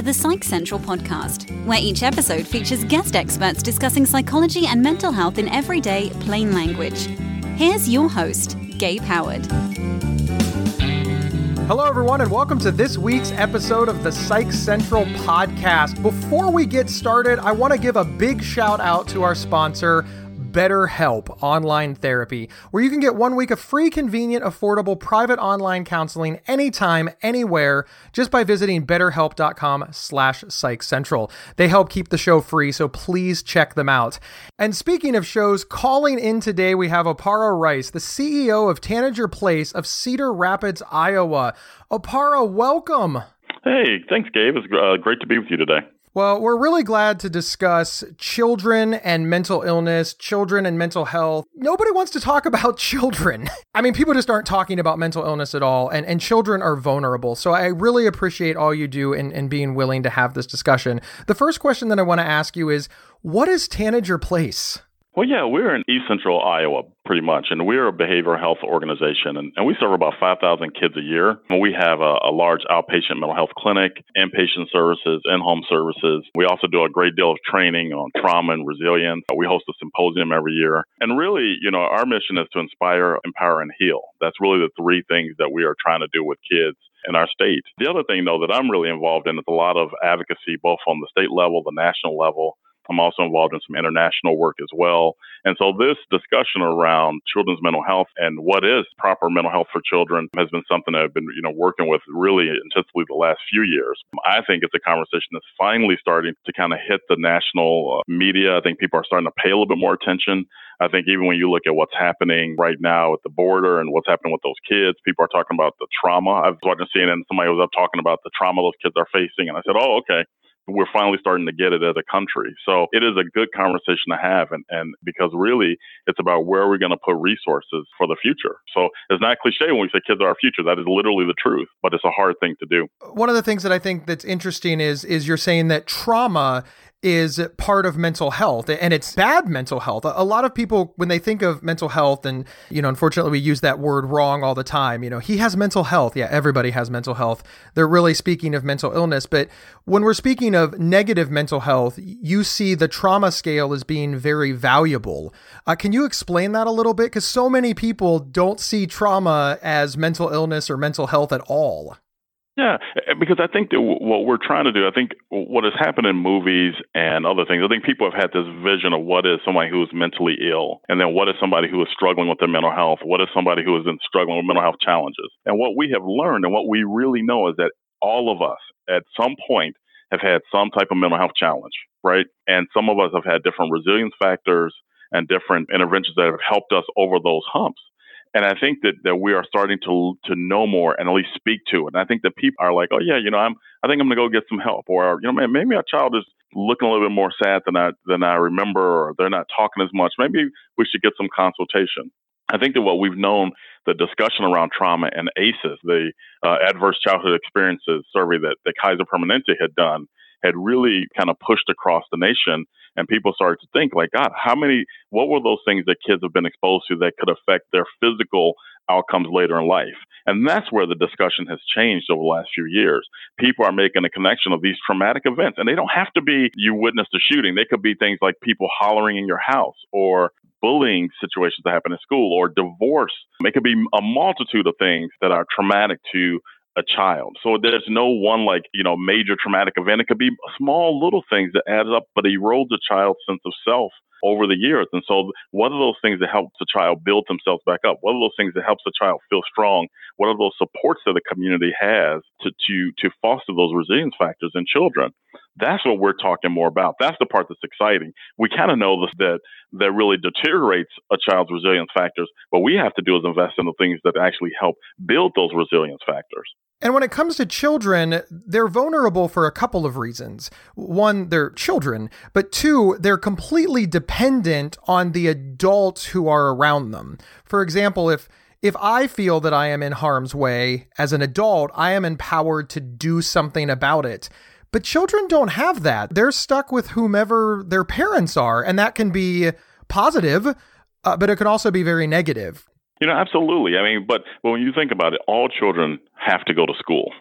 to the Psych Central podcast, where each episode features guest experts discussing psychology and mental health in everyday, plain language. Here's your host, Gabe Howard. Hello, everyone, and welcome to this week's episode of the Psych Central podcast. Before we get started, I want to give a big shout out to our sponsor, BetterHelp Online Therapy, where you can get one week of free, convenient, affordable private online counseling anytime, anywhere, just by visiting betterhelp.com slash psychcentral. They help keep the show free, so please check them out. And speaking of shows, calling in today, we have Okpara Rice, the CEO of Tanager Place of Cedar Rapids, Iowa. Okpara, welcome. Hey, thanks, Gabe. It's uh, great to be with you today. Well, we're really glad to discuss children and mental illness, children and mental health. Nobody wants to talk about children. I mean, people just aren't talking about mental illness at all, and, and children are vulnerable. So I really appreciate all you do in, in being willing to have this discussion. The first question that I want to ask you is what is Tanager Place? Well, yeah, we're in East Central Iowa, pretty much, and we're a behavioral health organization, and, and we serve about 5,000 kids a year. We have a, a, large outpatient mental health clinic, inpatient services, in-home services. We also do a great deal of training on trauma and resilience. We host a symposium every year, and really, you know, our mission is to inspire, empower, and heal. That's really the three things that we are trying to do with kids in our state. The other thing, though, that I'm really involved in is a lot of advocacy, both on the state level, the national level I'm also involved in some international work as well. And so this discussion around children's mental health and what is proper mental health for children has been something I've been, you know, working with really intensively the last few years. I think it's a conversation that's finally starting to kind of hit the national uh, media. I think people are starting to pay a little bit more attention. I think even when you look at what's happening right now at the border and what's happening with those kids, people are talking about the trauma. I was watching CNN, somebody was up talking about the trauma those kids are facing, and I said, "Oh, okay." We're finally starting to get it as a country. So it is a good conversation to have. And, and because really it's about where we're going to put resources for the future. So it's not cliche when we say kids are our future. That is literally the truth, but it's a hard thing to do. One of the things that I think that's interesting is, is you're saying that trauma is part of mental health and it's bad mental health. A lot of people, when they think of mental health, and, you know, unfortunately we use that word wrong all the time. You know, he has mental health. Yeah, everybody has mental health. They're really speaking of mental illness. But when we're speaking of negative mental health, you see the trauma scale as being very valuable. Uh, can you explain that a little bit? Because so many people don't see trauma as mental illness or mental health at all. Yeah, eh, because I think that what we're trying to do, I think what has happened in movies and other things, I think people have had this vision of what is somebody who is mentally ill, and then what is somebody who is struggling with their mental health, what is somebody who is struggling with mental health challenges. And what we have learned and what we really know is that all of us at some point have had some type of mental health challenge, right? And some of us have had different resilience factors and different interventions that have helped us over those humps. And I think that, that we are starting to to know more and at least speak to it. And I think that people are like, oh yeah, you know, I'm I think I'm to go get some help, or you know, man, maybe our child is looking a little bit more sad than I than I remember, or they're not talking as much. Maybe we should get some consultation. I think that what we've known, the discussion around trauma and ACEs, the uh, Adverse Childhood Experiences survey that, that Kaiser Permanente had done, had really kind of pushed across the nation and people started to think like god how many what were those things that kids have been exposed to that could affect their physical outcomes later in life? And that's where the discussion has changed over the last few years. People are making a connection of these traumatic events and they don't have to be you witnessed a shooting. They could be things like people hollering in your house or bullying situations that happen in school or divorce. It could be a multitude of things that are traumatic to a child. So there's no one like, you know, major traumatic event. It could be small little things that add up, but erodes a child's sense of self over the years. And so what are those things that help the child build themselves back up? What are those things that helps the child feel strong? What are those supports that the community has to to to foster those resilience factors in children? That's what we're talking more about. That's the part that's exciting. We kind of know this, that that really deteriorates a child's resilience factors. What we have to do is invest in the things that actually help build those resilience factors. And when it comes to children, they're vulnerable for a couple of reasons. One, they're children, but two, they're completely dependent on the adults who are around them. For example, if if I feel that I am in harm's way as an adult, I am empowered to do something about it. But children don't have that. They're stuck with whomever their parents are, and that can be positive, uh, but it can also be very negative. You know, absolutely. I mean, but when you think about it, all children have to go to school.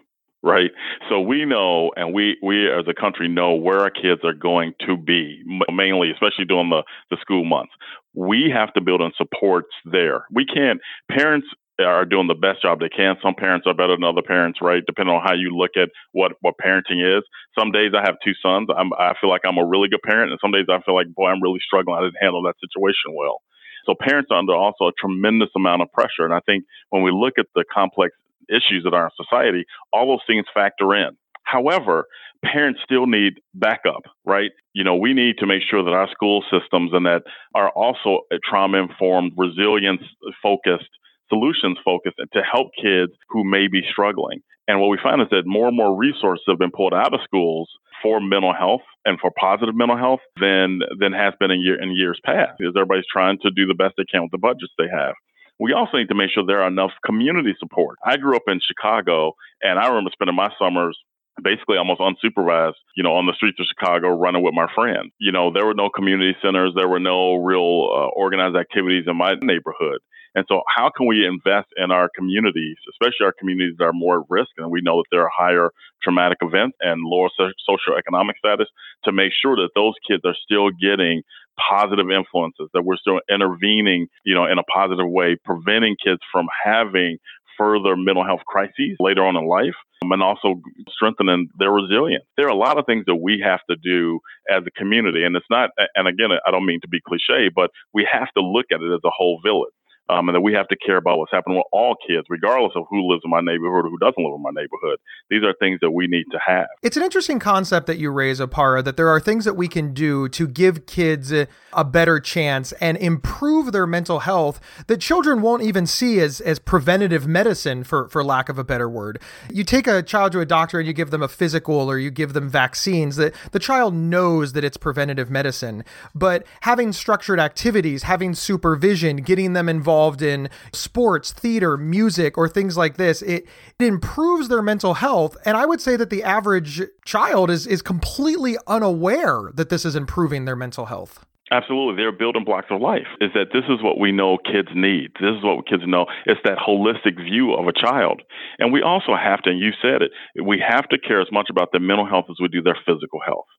right? So we know, and we we as a country know where our kids are going to be, mainly, especially during the the school months. We have to build in supports there. We can't. Parents are doing the best job they can. Some parents are better than other parents, right? Depending on how you look at what what parenting is. Some days I have two sons. I'm, I feel like I'm a really good parent, and some days I feel like, boy, I'm really struggling. I didn't handle that situation well. So parents are under also a tremendous amount of pressure. And I think when we look at the complex issues that are in society, all those things factor in. However, parents still need backup, right? You know, we need to make sure that our school systems and that are also trauma informed, resilience focused, solutions focused to help kids who may be struggling. And what we find is that more and more resources have been pulled out of schools for mental health and for positive mental health than than has been in, year, in years past, because everybody's trying to do the best they can with the budgets they have. We also need to make sure there are enough community support. I grew up in Chicago, and I remember spending my summers basically almost unsupervised, you know, on the streets of Chicago running with my friends. You know, there were no community centers, there were no real uh, organized activities in my neighborhood. And so, how can we invest in our communities, especially our communities that are more at risk, and we know that there are higher traumatic events and lower so- socioeconomic status, to make sure that those kids are still getting positive influences, that we're still intervening, you know, in a positive way, preventing kids from having further mental health crises later on in life um, and also strengthening their resilience. There are a lot of things that we have to do as a community. And it's not, and again, I don't mean to be cliche, but we have to look at it as a whole village um, and that we have to care about what's happening with all kids, regardless of who lives in my neighborhood or who doesn't live in my neighborhood. These are things that we need to have. It's an interesting concept that you raise, Okpara, that there are things that we can do to give kids a better chance and improve their mental health that children won't even see as, as preventative medicine, for, for lack of a better word. You take a child to a doctor and you give them a physical or you give them vaccines, that the child knows that it's preventative medicine. But having structured activities, having supervision, getting them involved involved in sports, theater, music, or things like this, it, it improves their mental health. And I would say that the average child is is completely unaware that this is improving their mental health. Absolutely. They're building blocks of life. Is that this is what we know kids need. This is what kids know. It's that holistic view of a child. And we also have to, and you said it, we have to care as much about their mental health as we do their physical health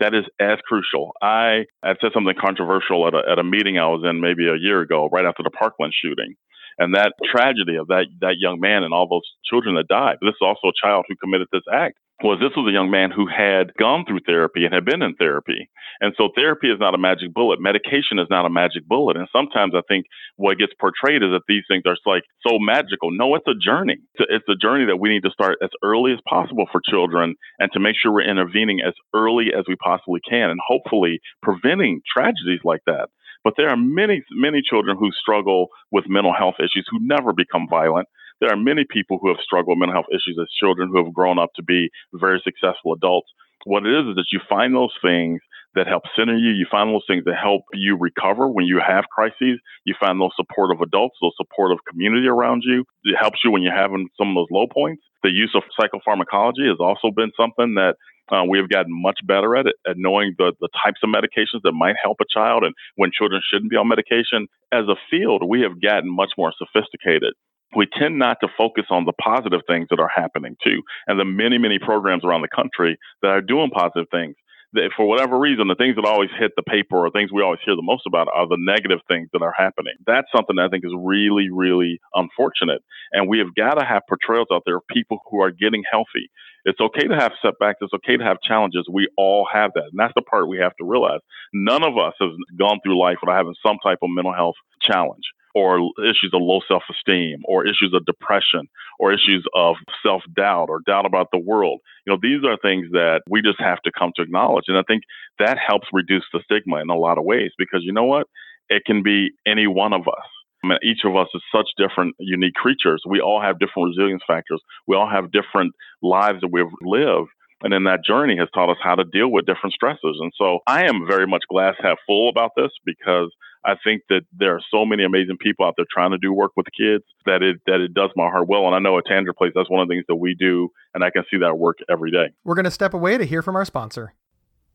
that is as crucial. I, I said something controversial at a, at a meeting I was in maybe a year ago, right after the Parkland shooting. And that tragedy of that, that young man and all those children that died. This is also a child who committed this act was this was a young man who had gone through therapy and had been in therapy. And so therapy is not a magic bullet. Medication is not a magic bullet. And sometimes I think what gets portrayed is that these things are like so magical. No, it's a journey. It's a journey that we need to start as early as possible for children and to make sure we're intervening as early as we possibly can and hopefully preventing tragedies like that. But there are many, many children who struggle with mental health issues who never become violent there are many people who have struggled with mental health issues as children who have grown up to be very successful adults. What it is is that you find those things that help center you. You find those things that help you recover when you have crises. You find those supportive adults, those supportive community around you. It helps you when you're having some of those low points. The use of psychopharmacology has also been something that uh, we have gotten much better at it, at knowing the, the types of medications that might help a child and when children shouldn't be on medication. As a field, we have gotten much more sophisticated we tend not to focus on the positive things that are happening too, and the many, many programs around the country that are doing positive things. That for whatever reason, the things that always hit the paper or things we always hear the most about are the negative things that are happening. That's something that I think is really, really unfortunate. And we have got to have portrayals out there of people who are getting healthy. It's okay to have setbacks. It's okay to have challenges. We all have that. And that's the part we have to realize. None of us has gone through life without having some type of mental health challenge or issues of low self esteem or issues of depression or issues of self doubt or doubt about the world. You know, these are things that we just have to come to acknowledge. And I think that helps reduce the stigma in a lot of ways because you know what? It can be any one of us. I mean, each of us is such different, unique creatures. We all have different resilience factors. We all have different lives that we've lived. And then that journey has taught us how to deal with different stresses. And so I am very much glass half full about this because I think that there are so many amazing people out there trying to do work with kids that it that it does my heart well. And I know at Tanager Place, that's one of the things that we do, and I can see that work every day. We're going to step away to hear from our sponsor.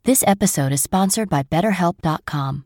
This episode is sponsored by BetterHelp.com.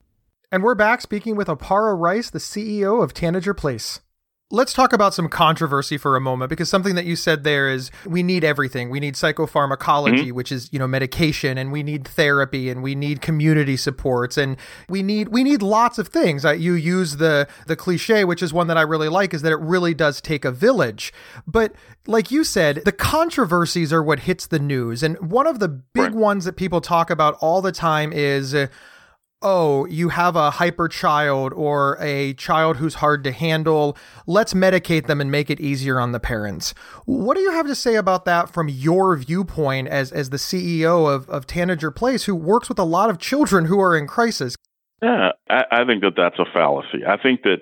And we're back speaking with Okpara Rice, the CEO of Tanager Place. Let's talk about some controversy for a moment because something that you said there is we need everything. We need psychopharmacology, mm-hmm. which is, you know, medication and we need therapy and we need community supports and we need we need lots of things. You use the the cliche which is one that I really like is that it really does take a village. But like you said, the controversies are what hits the news. And one of the big right. ones that people talk about all the time is oh, you have a hyper child or a child who's hard to handle. Let's medicate them and make it easier on the parents. What do you have to say about that from your viewpoint as, as the CEO of, of Tanager Place, who works with a lot of children who are in crisis? Yeah, I, I think that that's a fallacy. I think that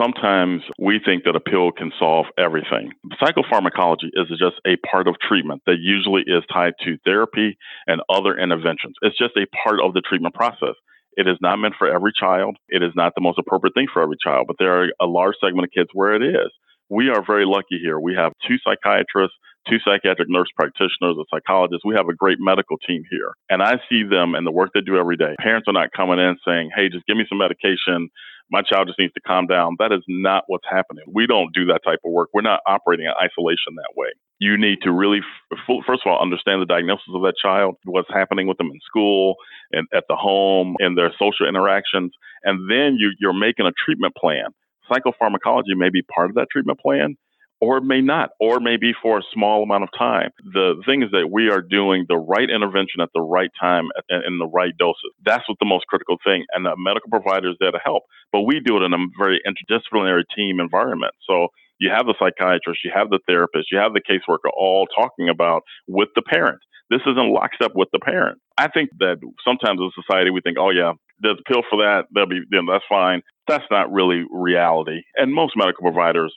sometimes we think that a pill can solve everything. Psychopharmacology is just a part of treatment that usually is tied to therapy and other interventions. It's just a part of the treatment process. It is not meant for every child. It is not the most appropriate thing for every child, but there are a large segment of kids where it is. We are very lucky here. We have two psychiatrists, two psychiatric nurse practitioners, a psychologist. We have a great medical team here. And I see them and the work they do every day. Parents are not coming in saying, hey, just give me some medication. My child just needs to calm down. That is not what's happening. We don't do that type of work. We're not operating in isolation that way you need to really, first of all, understand the diagnosis of that child, what's happening with them in school and at the home and their social interactions. And then you, you're making a treatment plan. Psychopharmacology may be part of that treatment plan, or may not, or maybe for a small amount of time. The thing is that we are doing the right intervention at the right time and in the right doses. That's what the most critical thing. And the medical provider is there to help, but we do it in a very interdisciplinary team environment. So you have the psychiatrist, you have the therapist, you have the caseworker all talking about with the parent. This isn't lockstep with the parent. I think that sometimes a society we think, oh yeah, there's a pill for that, that'll be then that's fine. That's not really reality. And most medical providers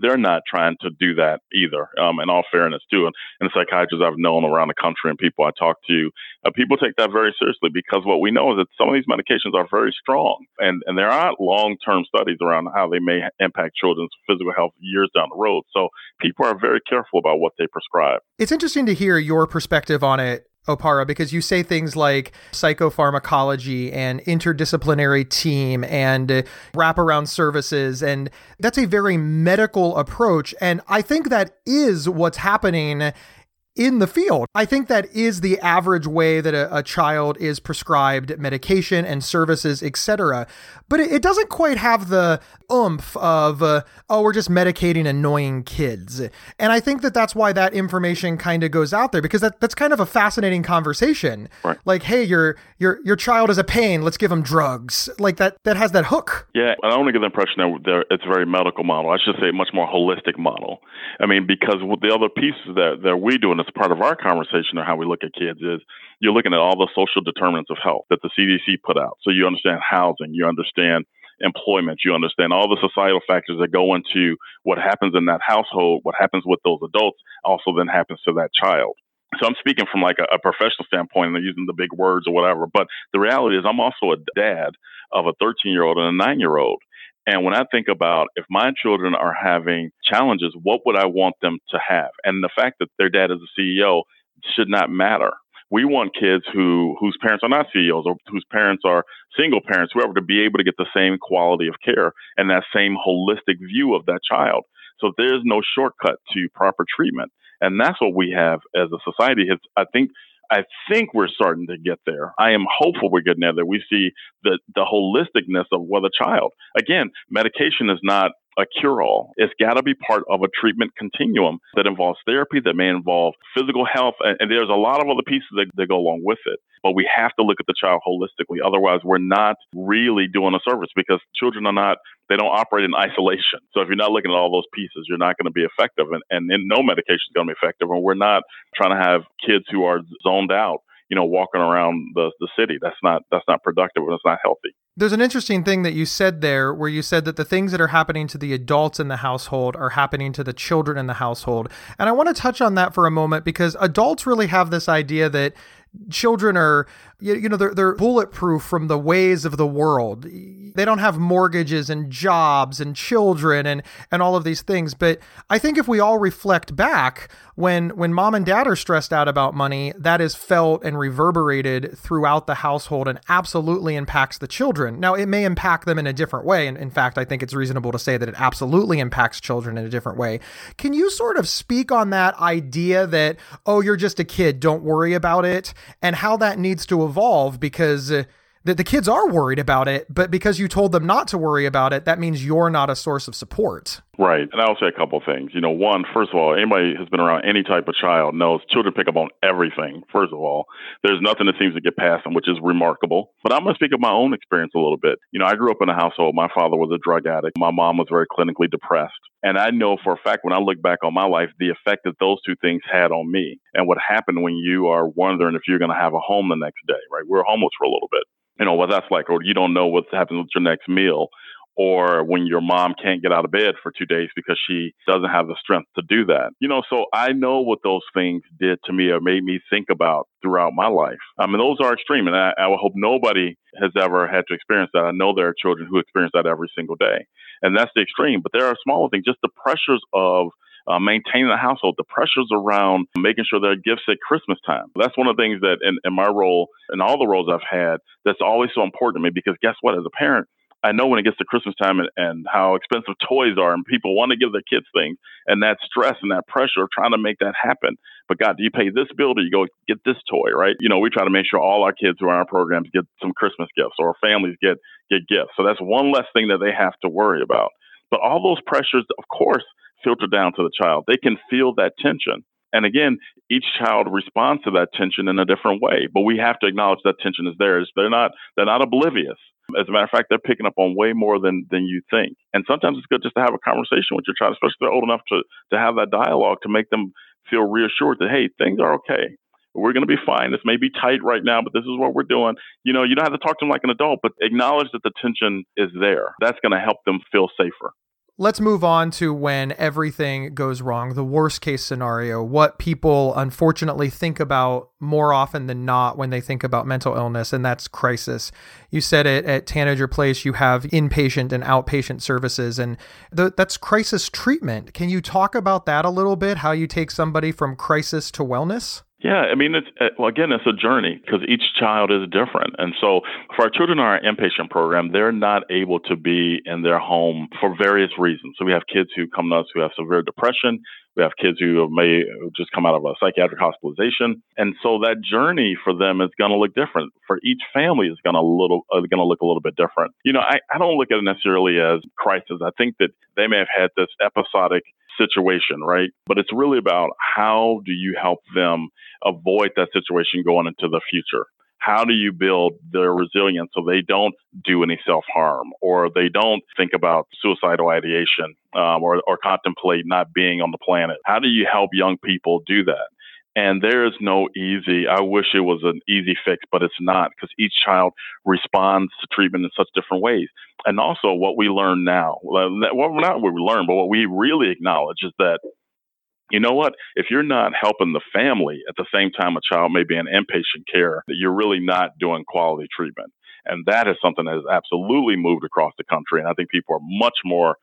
they're not trying to do that either. Um, in all fairness, too, and, and psychiatrists I've known around the country and people I talk to, uh, people take that very seriously because what we know is that some of these medications are very strong, and and there are long-term studies around how they may impact children's physical health years down the road. So people are very careful about what they prescribe. It's interesting to hear your perspective on it Okpara, because you say things like psychopharmacology and interdisciplinary team and wraparound services. And that's a very medical approach. And I think that is what's happening in the field. I think that is the average way that a, a child is prescribed medication and services, etc. But it, it, doesn't quite have the oomph of, uh, oh, we're just medicating annoying kids. And I think that that's why that information kind of goes out there because that, that's kind of a fascinating conversation. Right. Like, hey, your your your child is a pain, let's give them drugs. Like that that has that hook. Yeah, I don't want to give the impression that it's a very medical model. I should say a much more holistic model. I mean, because the other pieces that that we do, and it's part of our conversation or how we look at kids, is you're looking at all the social determinants of health that the CDC put out. So you understand housing, you understand employment. You understand all the societal factors that go into what happens in that household, what happens with those adults, also then happens to that child. So I'm speaking from like a, a professional standpoint and using the big words or whatever. But the reality is, I'm also a dad of a 13 year old and a nine year old. And when I think about if my children are having challenges, what would I want them to have? And the fact that their dad is a CEO should not matter we want kids who whose parents are not CEOs or whose parents are single parents, whoever, to be able to get the same quality of care and that same holistic view of that child. So there's no shortcut to proper treatment, and that's what we have as a society. It's, I think. I think we're starting to get there. I am hopeful we're getting there. We see the the holisticness of what a child. Again, medication is not a cure all. It's got to be part of a treatment continuum that involves therapy, that may involve physical health, and, and there's a lot of other pieces that, that go along with it. But we have to look at the child holistically. Otherwise, we're not really doing a service because children are not, they don't operate in isolation. So if you're not looking at all those pieces, you're not going to be effective. And, and, and no medication is going to be effective. And we're not trying to have kids who are zoned out you know, walking around the, the city. That's not that's not productive and it's not healthy. There's an interesting thing that you said there where you said that the things that are happening to the adults in the household are happening to the children in the household. And I want to touch on that for a moment because adults really have this idea that children are you, know they're, they're bulletproof from the ways of the world. They don't have mortgages and jobs and children and and all of these things. But i think if we all reflect back when when mom and dad are stressed out about money that is felt and reverberated throughout the household and absolutely impacts the children. Now it may impact them in a different way. And in fact i think it's reasonable to say that it absolutely impacts children in a different way. Can you sort of speak on that idea that oh you're just a kid don't worry about it and how that needs to evolve because uh, that the kids are worried about it, but because you told them not to worry about it, that means you're not a source of support. Right. And I'll say a couple things. You know, one, first of all, anybody who's been around any type of child knows children pick up on everything, first of all. There's nothing that seems to get past them, which is remarkable. But I'm going to speak of my own experience a little bit. You know, I grew up in a household. My father was a drug addict. My mom was very clinically depressed. And I know for a fact when I look back on my life, the effect that those two things had on me and what happened when you are wondering if you're going to have a home the next day, right? We we're homeless for a little bit you know what that's like, or you don't know what's happening with your next meal, or when your mom can't get out of bed for two days because she doesn't have the strength to do that. You know, so I know what those things did to me or made me think about throughout my life. I mean, those are extreme, and I, I hope nobody has ever had to experience that. I know there are children who experience that every single day, and that's the extreme. But there are smaller things, just the pressures of uh, maintaining the household, the pressures around making sure there are gifts at Christmas time. That's one of the things that in, in my role and all the roles I've had, that's always so important to me because guess what? As a parent, I know when it gets to Christmas time and, and how expensive toys are and people want to give their kids things and that stress and that pressure of trying to make that happen. But God, do you pay this bill? Do you go get this toy, right? You know, we try to make sure all our kids who are in our programs get some Christmas gifts or families get get gifts. So that's one less thing that they have to worry about. But all those pressures, of course, filter down to the child. They can feel that tension. And again, each child responds to that tension in a different way, but we have to acknowledge that tension is there. They're not they're not oblivious. As a matter of fact, they're picking up on way more than than you think. And sometimes it's good just to have a conversation with your child, especially if they're old enough to to have that dialogue to make them feel reassured that hey, things are okay. We're going to be fine. This may be tight right now, but this is what we're doing. You know, you don't have to talk to them like an adult, but acknowledge that the tension is there. That's going to help them feel safer let's move on to when everything goes wrong, the worst case scenario, what people unfortunately think about more often than not when they think about mental illness, and that's crisis. You said it at Tanager Place, you have inpatient and outpatient services, and the, that's crisis treatment. Can you talk about that a little bit? How you take somebody from crisis to wellness? Yeah, I mean, it's uh, well, again, it's a journey because each child is different, and so for our children in our inpatient program, they're not able to be in their home for various reasons. So we have kids who come to us who have severe depression. We have kids who may just come out of a psychiatric hospitalization, and so that journey for them is going to look different. For each family, is going little uh, going to look a little bit different. You know, I, I don't look at it necessarily as crisis. I think that they may have had this episodic situation, right? But it's really about how do you help them avoid that situation going into the future? How do you build their resilience so they don't do any self harm or they don't think about suicidal ideation um, or, or contemplate not being on the planet? How do you help young people do that? And there is no easy, I wish it was an easy fix, but it's not because each child responds to treatment in such different ways. And also, what we learn now, well, not what we learn, but what we really acknowledge is that you know what? If you're not helping the family at the same time a child may be in inpatient care, that you're really not doing quality treatment. And that is something that has absolutely moved across the country. And I think people are much more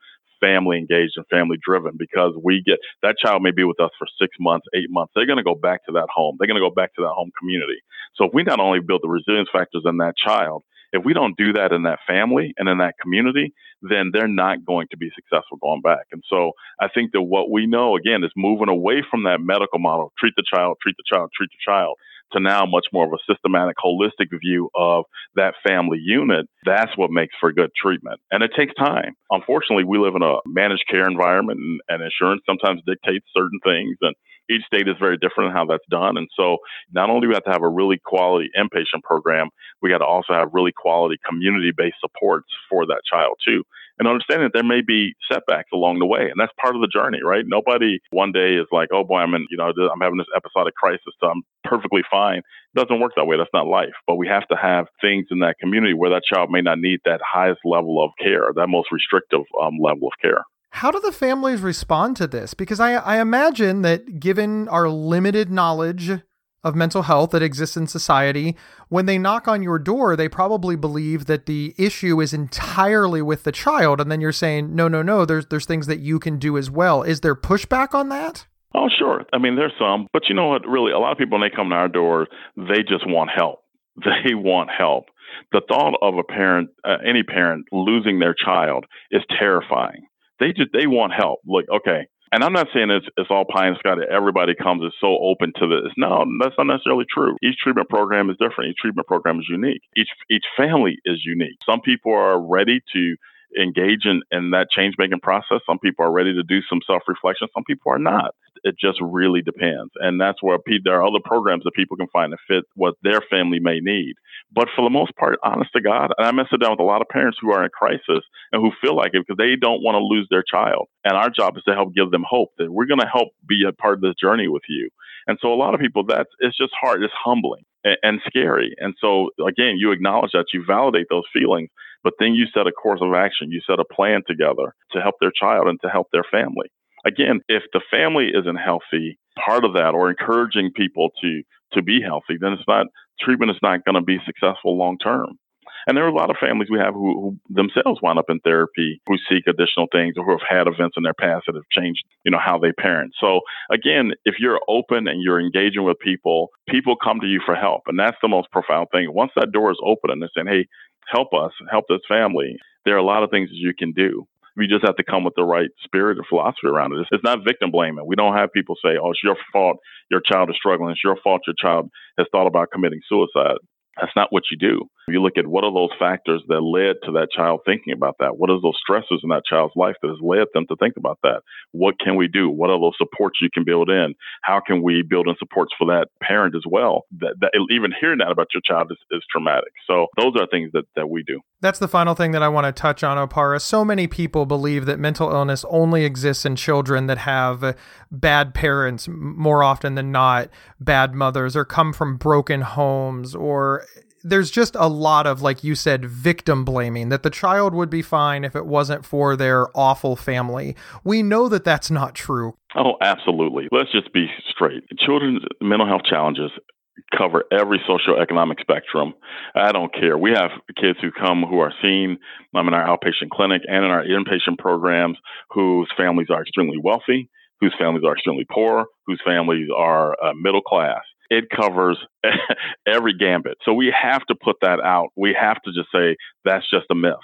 family engaged and family driven because we get that child may be with us for six months, eight months. They're going to go back to that home. They're going to go back to that home community. So if we not only build the resilience factors in that child, if we don't do that in that family and in that community, then they're not going to be successful going back. And so I think that what we know, again, is moving away from that medical model treat the child, treat the child, treat the child to now much more of a systematic, holistic view of that family unit, that's what makes for good treatment. And it takes time. Unfortunately, we live in a managed care environment, and, and insurance sometimes dictates certain things. And each state is very different in how that's done. And so not only do we have to have a really quality inpatient program, we got to also have really quality community based supports for that child too. And understanding that there may be setbacks along the way. And that's part of the journey, right? Nobody one day is like, oh boy, I'm in, you know, I'm having this episodic crisis, so I'm perfectly fine. It doesn't work that way. That's not life. But we have to have things in that community where that child may not need that highest level of care, that most restrictive um, level of care. How do the families respond to this? Because I, I imagine that given our limited knowledge of mental health that exists in society, when they knock on your door, they probably believe that the issue is entirely with the child, and then you're saying, no, no, no, there's there's things that you can do as well. Is there pushback on that? Oh, sure. I mean, there's some, but you know what? Really, a lot of people when they come to our door, they just want help. They want help. The thought of a parent, uh, any parent, losing their child is terrifying. They just they want help. Like, okay, and I'm not saying it's, it's all pie in the sky that everybody comes is so open to this. No, that's not necessarily true. Each treatment program is different. Each treatment program is unique. Each each family is unique. Some people are ready to engage in, in that change making process. Some people are ready to do some self reflection. Some people are not. It just really depends. And that's where there are other programs that people can find that fit what their family may need. But for the most part, honest to God, and I mess it down with a lot of parents who are in crisis and who feel like it because they don't want to lose their child. And our job is to help give them hope that we're going to help be a part of this journey with you. And so a lot of people, that's it's just hard, it's humbling and scary. And so again, you acknowledge that, you validate those feelings, but then you set a course of action, you set a plan together to help their child and to help their family. Again, if the family isn't healthy, part of that or encouraging people to to be healthy, then it's not treatment is not going to be successful long term. And there are a lot of families we have who, who, themselves wind up in therapy, who seek additional things, or who have had events in their past that have changed, you know, how they parent. So again, if you're open and you're engaging with people, people come to you for help, and that's the most profound thing. Once that door is open and they're saying, "Hey, help us, help this family," there are a lot of things that you can do. We just have to come with the right spirit or philosophy around it. It's, it's not victim blaming. We don't have people say, "Oh, it's your fault. Your child is struggling. It's your fault. Your child has thought about committing suicide." That's not what you do. You look at what are those factors that led to that child thinking about that? What are those stressors in that child's life that has led them to think about that? What can we do? What are those supports you can build in? How can we build in supports for that parent as well? That, that even hearing that about your child is, is traumatic. So those are things that, that we do. That's the final thing that I want to touch on, Okpara. So many people believe that mental illness only exists in children that have bad parents more often than not, bad mothers, or come from broken homes, or there's just a lot of like you said victim blaming that the child would be fine if it wasn't for their awful family. We know that that's not true. Oh absolutely. Let's just be straight. Children's mental health challenges cover every socioeconomic spectrum. I don't care. We have kids who come who are seen um, in our outpatient clinic and in our inpatient programs whose families are extremely wealthy whose families are extremely poor whose families are uh, middle class it covers every gambit. So we have to put that out. We have to just say that's just a myth.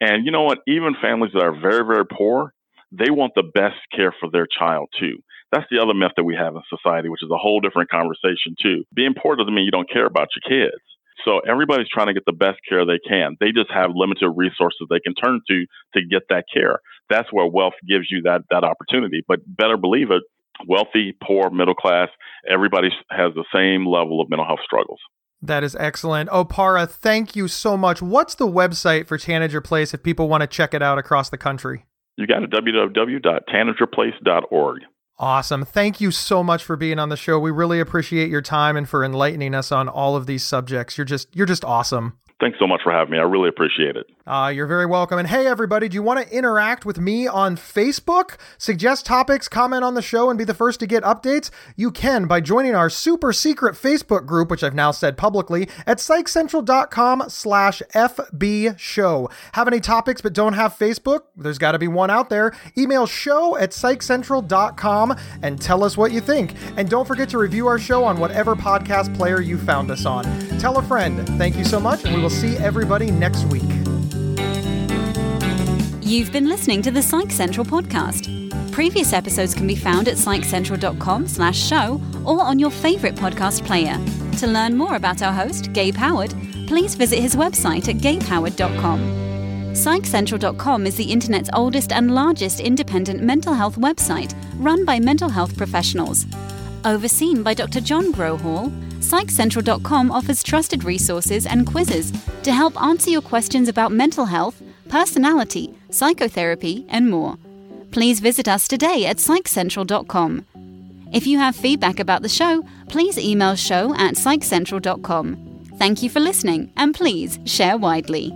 And you know what? Even families that are very, very poor, they want the best care for their child too. That's the other myth that we have in society, which is a whole different conversation too. Being poor doesn't mean you don't care about your kids. So everybody's trying to get the best care they can. They just have limited resources they can turn to to get that care. That's where wealth gives you that that opportunity. But better believe it, wealthy, poor, middle class, everybody has the same level of mental health struggles. That is excellent. Okpara, thank you so much. What's the website for Tanager Place if people want to check it out across the country? You got it, www.tanagerplace.org. Awesome. Thank you so much for being on the show. We really appreciate your time and for enlightening us on all of these subjects. You're just you're just awesome. Thanks so much for having me. I really appreciate it. Uh, you're very welcome. And hey, everybody, do you want to interact with me on Facebook? Suggest topics, comment on the show, and be the first to get updates? You can by joining our super secret Facebook group, which I've now said publicly, at psychcentral.com slash FB show. Have any topics but don't have Facebook? There's got to be one out there. Email show at psychcentral.com and tell us what you think. And don't forget to review our show on whatever podcast player you found us on. Tell a friend. Thank you so much, and we will see everybody next week. You've been listening to the Psych Central podcast. Previous episodes can be found at psychcentral.com slash show or on your favorite podcast player. To learn more about our host, Gabe Howard, please visit his website at gabehoward.com. PsychCentral.com is the internet's oldest and largest independent mental health website run by mental health professionals. Overseen by Dr. John Grohol, PsychCentral.com offers trusted resources and quizzes to help answer your questions about mental health, personality, psychotherapy, and more. Please visit us today at psychcentral.com. If you have feedback about the show, please email show at psychcentral.com. Thank you for listening, and please share widely.